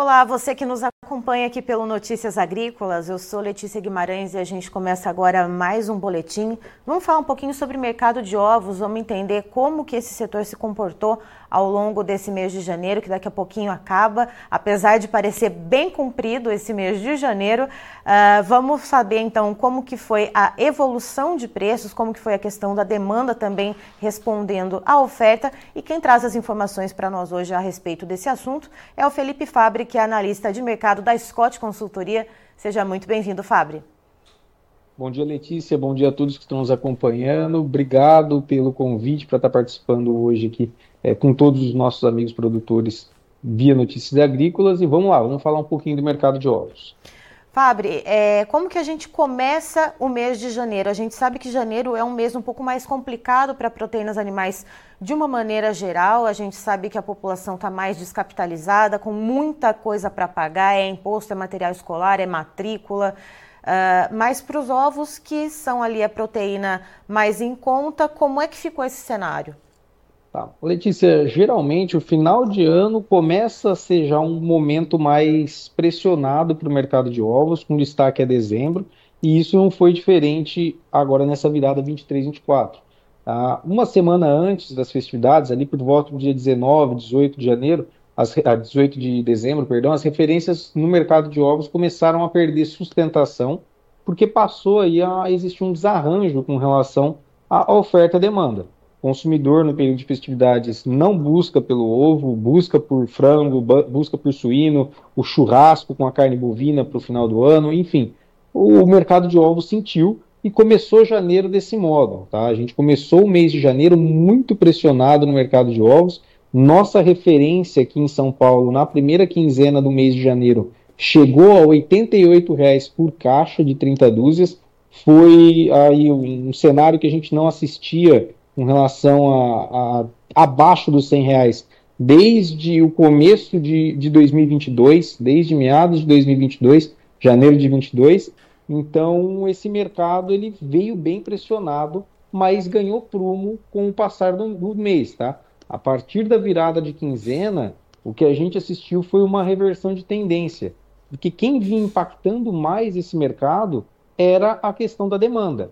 Olá, você que nos acompanha aqui pelo Notícias Agrícolas. Eu sou Letícia Guimarães e a gente começa agora mais um boletim. Vamos falar um pouquinho sobre o mercado de ovos, vamos entender como que esse setor se comportou ao longo desse mês de janeiro, que daqui a pouquinho acaba, apesar de parecer bem comprido esse mês de janeiro. Uh, vamos saber então como que foi a evolução de preços, como que foi a questão da demanda também respondendo à oferta. E quem traz as informações para nós hoje a respeito desse assunto é o Felipe Fabre, que é analista de mercado da Scott Consultoria. Seja muito bem-vindo, Fabre. Bom dia, Letícia. Bom dia a todos que estão nos acompanhando. Obrigado pelo convite para estar participando hoje aqui é, com todos os nossos amigos produtores via Notícias Agrícolas. E vamos lá, vamos falar um pouquinho do mercado de ovos. Fabre, é, como que a gente começa o mês de janeiro? A gente sabe que janeiro é um mês um pouco mais complicado para proteínas animais de uma maneira geral. A gente sabe que a população está mais descapitalizada, com muita coisa para pagar: é imposto, é material escolar, é matrícula. Uh, mas para os ovos, que são ali a proteína mais em conta, como é que ficou esse cenário? Tá. Letícia, geralmente o final de ano começa a ser já um momento mais pressionado para o mercado de ovos, com destaque a dezembro, e isso não foi diferente agora nessa virada 23-24. Tá? Uma semana antes das festividades, ali por volta do dia 19, 18 de janeiro, as, 18 de dezembro, perdão, as referências no mercado de ovos começaram a perder sustentação, porque passou aí a existir um desarranjo com relação à oferta e demanda. Consumidor, no período de festividades, não busca pelo ovo, busca por frango, busca por suíno, o churrasco com a carne bovina para o final do ano, enfim. O mercado de ovos sentiu e começou janeiro desse modo. Tá? A gente começou o mês de janeiro muito pressionado no mercado de ovos. Nossa referência aqui em São Paulo, na primeira quinzena do mês de janeiro, chegou a R$ 88,00 por caixa de 30 dúzias. Foi aí um cenário que a gente não assistia com relação a, a abaixo dos 100 reais desde o começo de, de 2022, desde meados de 2022, janeiro de 22. Então esse mercado ele veio bem pressionado, mas ganhou prumo com o passar do, do mês, tá? A partir da virada de quinzena, o que a gente assistiu foi uma reversão de tendência, porque quem vinha impactando mais esse mercado era a questão da demanda.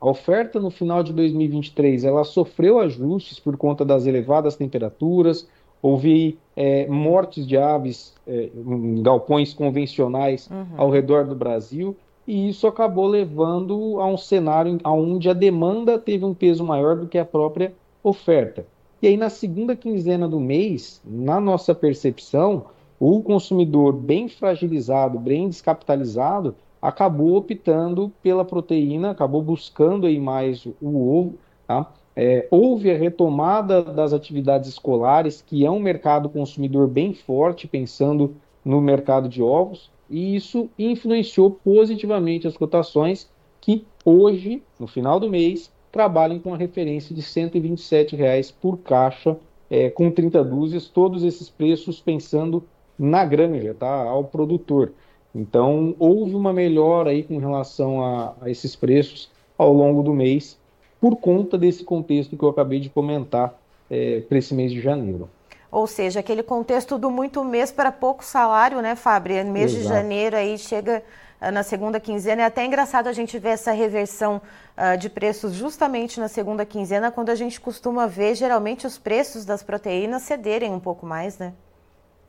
A oferta no final de 2023 ela sofreu ajustes por conta das elevadas temperaturas, houve é, mortes de aves é, em galpões convencionais uhum. ao redor do Brasil, e isso acabou levando a um cenário onde a demanda teve um peso maior do que a própria oferta. E aí, na segunda quinzena do mês, na nossa percepção, o consumidor bem fragilizado, bem descapitalizado, acabou optando pela proteína, acabou buscando aí mais o ovo. Tá? É, houve a retomada das atividades escolares, que é um mercado consumidor bem forte, pensando no mercado de ovos, e isso influenciou positivamente as cotações que hoje, no final do mês, trabalham com a referência de 127 reais por caixa, é, com 30 dúzias, todos esses preços pensando na granja, tá? ao produtor. Então, houve uma melhora aí com relação a, a esses preços ao longo do mês, por conta desse contexto que eu acabei de comentar é, para esse mês de janeiro. Ou seja, aquele contexto do muito mês para pouco salário, né, Fábio? Mês Exato. de janeiro aí chega uh, na segunda quinzena. É até engraçado a gente ver essa reversão uh, de preços justamente na segunda quinzena, quando a gente costuma ver geralmente os preços das proteínas cederem um pouco mais, né?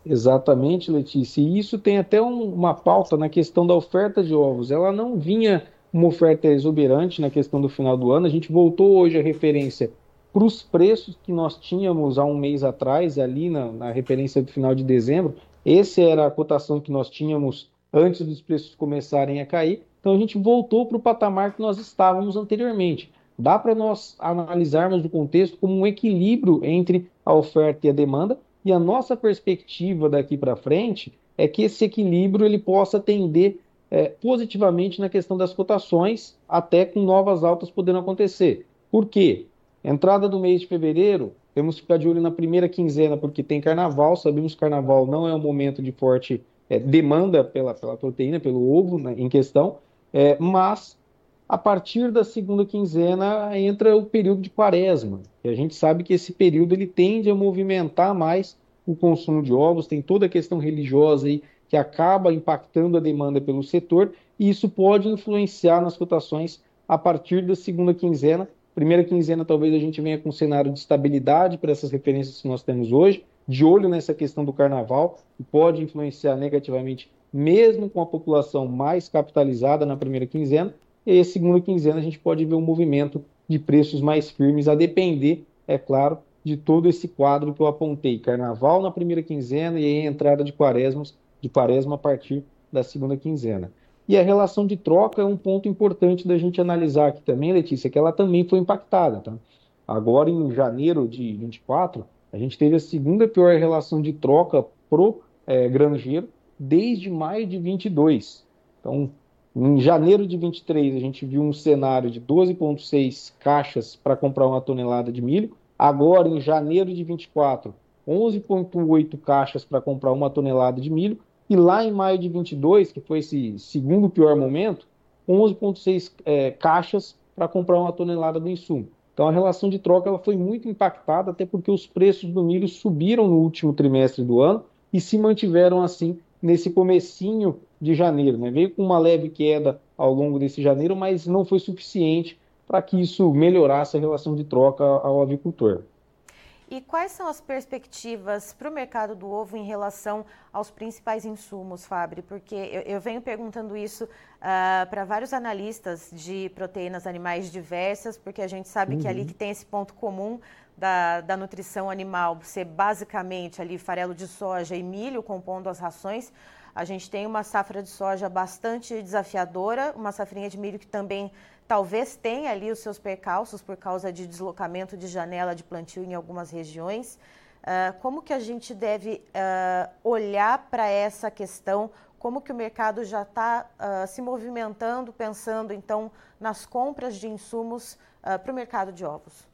Exatamente, Letícia. E isso tem até um, uma pauta na questão da oferta de ovos. Ela não vinha uma oferta exuberante na questão do final do ano. A gente voltou hoje a referência para os preços que nós tínhamos há um mês atrás, ali na, na referência do final de dezembro. Essa era a cotação que nós tínhamos antes dos preços começarem a cair. Então a gente voltou para o patamar que nós estávamos anteriormente. Dá para nós analisarmos o contexto como um equilíbrio entre a oferta e a demanda, e a nossa perspectiva daqui para frente é que esse equilíbrio ele possa tender é, positivamente na questão das cotações, até com novas altas podendo acontecer. Por quê? Entrada do mês de fevereiro, temos que ficar de olho na primeira quinzena, porque tem carnaval, sabemos que carnaval não é um momento de forte é, demanda pela, pela proteína, pelo ovo né, em questão, é, mas a partir da segunda quinzena entra o período de quaresma. E a gente sabe que esse período ele tende a movimentar mais o consumo de ovos, tem toda a questão religiosa aí que acaba impactando a demanda pelo setor, e isso pode influenciar nas cotações a partir da segunda quinzena. Primeira quinzena, talvez a gente venha com um cenário de estabilidade para essas referências que nós temos hoje, de olho nessa questão do carnaval, que pode influenciar negativamente, mesmo com a população mais capitalizada na primeira quinzena, e a segunda quinzena a gente pode ver um movimento de preços mais firmes, a depender, é claro, de todo esse quadro que eu apontei. Carnaval na primeira quinzena e aí a entrada de quaresmas, de quaresma a partir da segunda quinzena. E a relação de troca é um ponto importante da gente analisar aqui também, Letícia, que ela também foi impactada. Tá? Agora, em janeiro de 24, a gente teve a segunda pior relação de troca pro é, granjeiro desde maio de 22. Então, em janeiro de 23, a gente viu um cenário de 12,6 caixas para comprar uma tonelada de milho, Agora, em janeiro de 24, 11,8 caixas para comprar uma tonelada de milho. E lá em maio de 22, que foi esse segundo pior momento, 11,6 é, caixas para comprar uma tonelada do insumo. Então a relação de troca ela foi muito impactada, até porque os preços do milho subiram no último trimestre do ano e se mantiveram assim nesse comecinho de janeiro. Né? Veio com uma leve queda ao longo desse janeiro, mas não foi suficiente para que isso melhorasse a relação de troca ao avicultor. E quais são as perspectivas para o mercado do ovo em relação aos principais insumos, Fábio? Porque eu, eu venho perguntando isso uh, para vários analistas de proteínas animais diversas, porque a gente sabe uhum. que ali que tem esse ponto comum da, da nutrição animal ser basicamente ali farelo de soja e milho compondo as rações. A gente tem uma safra de soja bastante desafiadora, uma safrinha de milho que também talvez tenha ali os seus percalços por causa de deslocamento de janela de plantio em algumas regiões. Uh, como que a gente deve uh, olhar para essa questão? Como que o mercado já está uh, se movimentando, pensando então nas compras de insumos para o mercado de ovos?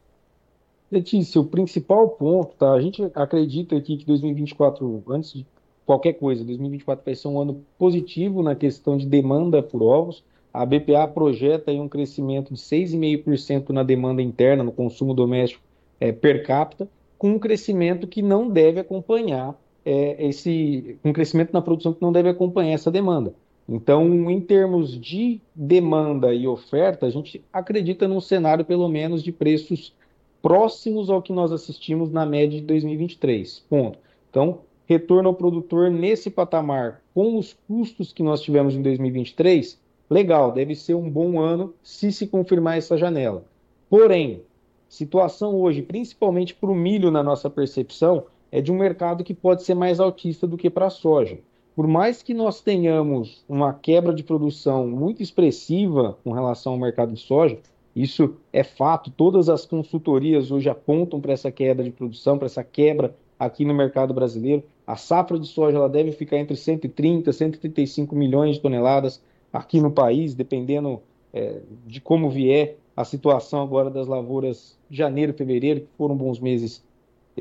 Letícia, o principal ponto, tá? A gente acredita aqui que 2024, antes de qualquer coisa, 2024 vai ser um ano positivo na questão de demanda por ovos. A BPA projeta um crescimento de 6,5% na demanda interna, no consumo doméstico é, per capita, com um crescimento que não deve acompanhar é, esse, um crescimento na produção que não deve acompanhar essa demanda. Então, em termos de demanda e oferta, a gente acredita num cenário pelo menos de preços próximos ao que nós assistimos na média de 2023. Ponto. Então, retorno ao produtor nesse patamar, com os custos que nós tivemos em 2023, legal, deve ser um bom ano se se confirmar essa janela. Porém, situação hoje, principalmente para o milho na nossa percepção, é de um mercado que pode ser mais altista do que para a soja. Por mais que nós tenhamos uma quebra de produção muito expressiva com relação ao mercado de soja, isso é fato, todas as consultorias hoje apontam para essa queda de produção, para essa quebra aqui no mercado brasileiro. A safra de soja ela deve ficar entre 130 e 135 milhões de toneladas aqui no país, dependendo é, de como vier a situação agora das lavouras janeiro e fevereiro, que foram bons meses.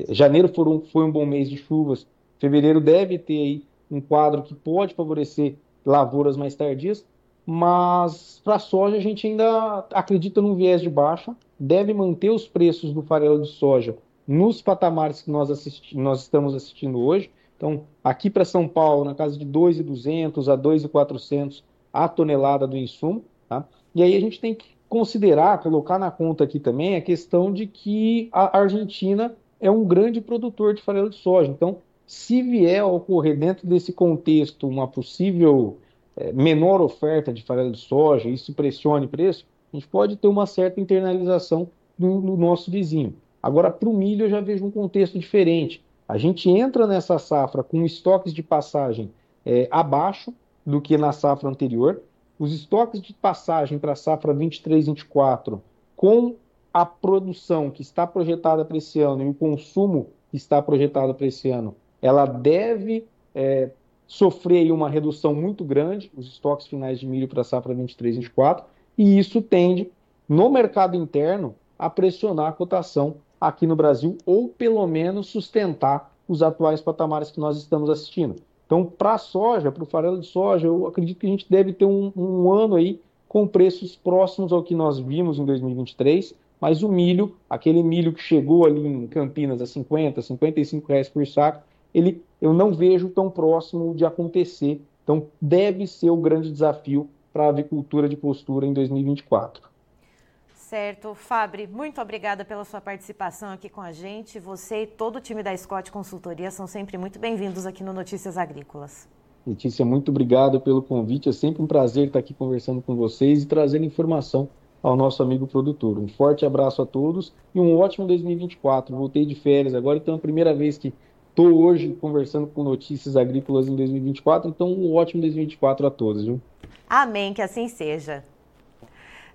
Janeiro foram, foi um bom mês de chuvas, fevereiro deve ter aí um quadro que pode favorecer lavouras mais tardias, mas para a soja a gente ainda acredita num viés de baixa, deve manter os preços do farelo de soja nos patamares que nós, assisti nós estamos assistindo hoje. Então, aqui para São Paulo, na casa de 2.200 a 2.400 a tonelada do insumo. Tá? E aí a gente tem que considerar, colocar na conta aqui também a questão de que a Argentina é um grande produtor de farelo de soja. Então, se vier a ocorrer dentro desse contexto uma possível é, menor oferta de farelo de soja, isso pressione preço, a gente pode ter uma certa internalização do nosso vizinho. Agora, para o milho, eu já vejo um contexto diferente. A gente entra nessa safra com estoques de passagem é, abaixo do que na safra anterior. Os estoques de passagem para a safra 23-24, com a produção que está projetada para esse ano e o consumo que está projetado para esse ano, ela deve é, sofrer uma redução muito grande, os estoques finais de milho para a safra 23-24, e isso tende, no mercado interno, a pressionar a cotação aqui no Brasil, ou pelo menos sustentar os atuais patamares que nós estamos assistindo. Então, para a soja, para o farelo de soja, eu acredito que a gente deve ter um, um, ano aí com preços próximos ao que nós vimos em 2023, mas o milho, aquele milho que chegou ali em Campinas a 50, 55 reais por saco, ele eu não vejo tão próximo de acontecer. Então, deve ser o grande desafio para a avicultura de postura em 2024. Certo. Fabri, muito obrigada pela sua participação aqui com a gente. Você e todo o time da Scott Consultoria são sempre muito bem-vindos aqui no Notícias Agrícolas. Letícia, muito obrigado pelo convite. É sempre um prazer estar aqui conversando com vocês e trazendo informação ao nosso amigo produtor. Um forte abraço a todos e um ótimo 2024. Voltei de férias agora, então é a primeira vez que estou hoje conversando com notícias agrícolas em 2024. Então, um ótimo 2024 a todos. Viu? Amém, que assim seja.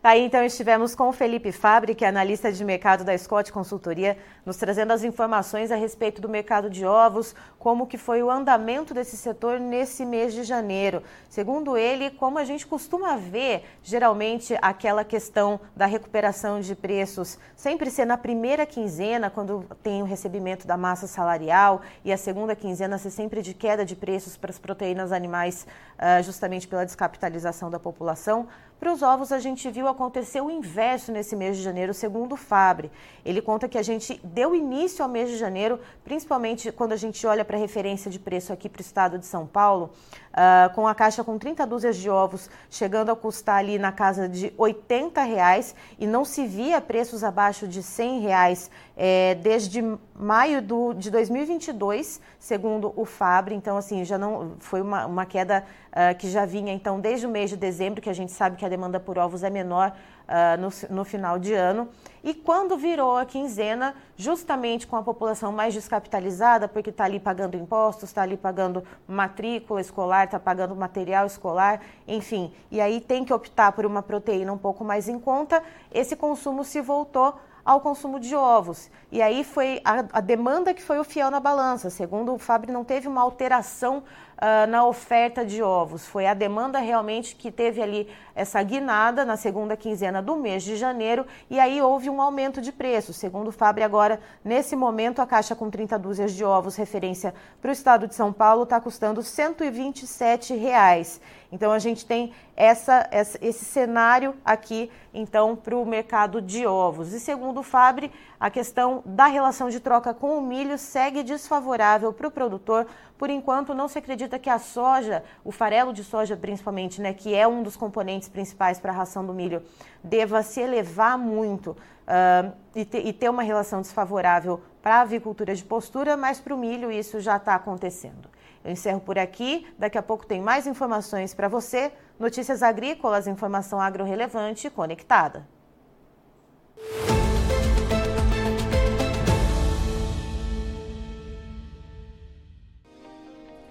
Aí então estivemos com o Felipe Fabre, que é analista de mercado da Scott Consultoria, nos trazendo as informações a respeito do mercado de ovos, como que foi o andamento desse setor nesse mês de janeiro. Segundo ele, como a gente costuma ver, geralmente aquela questão da recuperação de preços sempre ser na primeira quinzena, quando tem o recebimento da massa salarial, e a segunda quinzena ser sempre de queda de preços para as proteínas animais, ah, justamente pela descapitalização da população. Para os ovos, a gente viu acontecer o inverso nesse mês de janeiro, segundo o Fabre. Ele conta que a gente deu início ao mês de janeiro, principalmente quando a gente olha para a referência de preço aqui para o estado de São Paulo, uh, com a caixa com 30 dúzias de ovos chegando a custar ali na casa de 80 reais e não se via preços abaixo de 100 reais é, desde maio do, de 2022, segundo o Fabre. Então, assim, já não foi uma, uma queda uh, que já vinha então desde o mês de dezembro, que a gente sabe que a demanda por ovos é menor uh, no, no final de ano. E quando virou a quinzena, justamente com a população mais descapitalizada, porque está ali pagando impostos, está ali pagando matrícula escolar, está pagando material escolar, enfim, e aí tem que optar por uma proteína um pouco mais em conta, esse consumo se voltou ao consumo de ovos. E aí foi a, a, demanda que foi o fiel na balança. Segundo o Fábio, não teve uma alteração uh, na oferta de ovos. Foi a demanda realmente que teve ali essa guinada na segunda quinzena do mês de janeiro e aí houve um aumento de preço. Segundo o Fábio, agora, nesse momento, a caixa com 30 dúzias de ovos, referência para o estado de São Paulo, está custando 127 reais. Então a gente tem essa, essa esse cenário aqui, então, para o mercado de ovos. E segundo o Fabre, a questão da relação de troca com o milho segue desfavorável para o produtor. Por enquanto, não se acredita que a soja, o farelo de soja principalmente, né, que é um dos componentes principais para a ração do milho, deva se elevar muito uh, e, te, e ter uma relação desfavorável para a avicultura de postura, mas para o milho isso já está acontecendo. Eu encerro por aqui. Daqui a pouco tem mais informações para você. Notícias agrícolas, informação agro-relevante e conectada.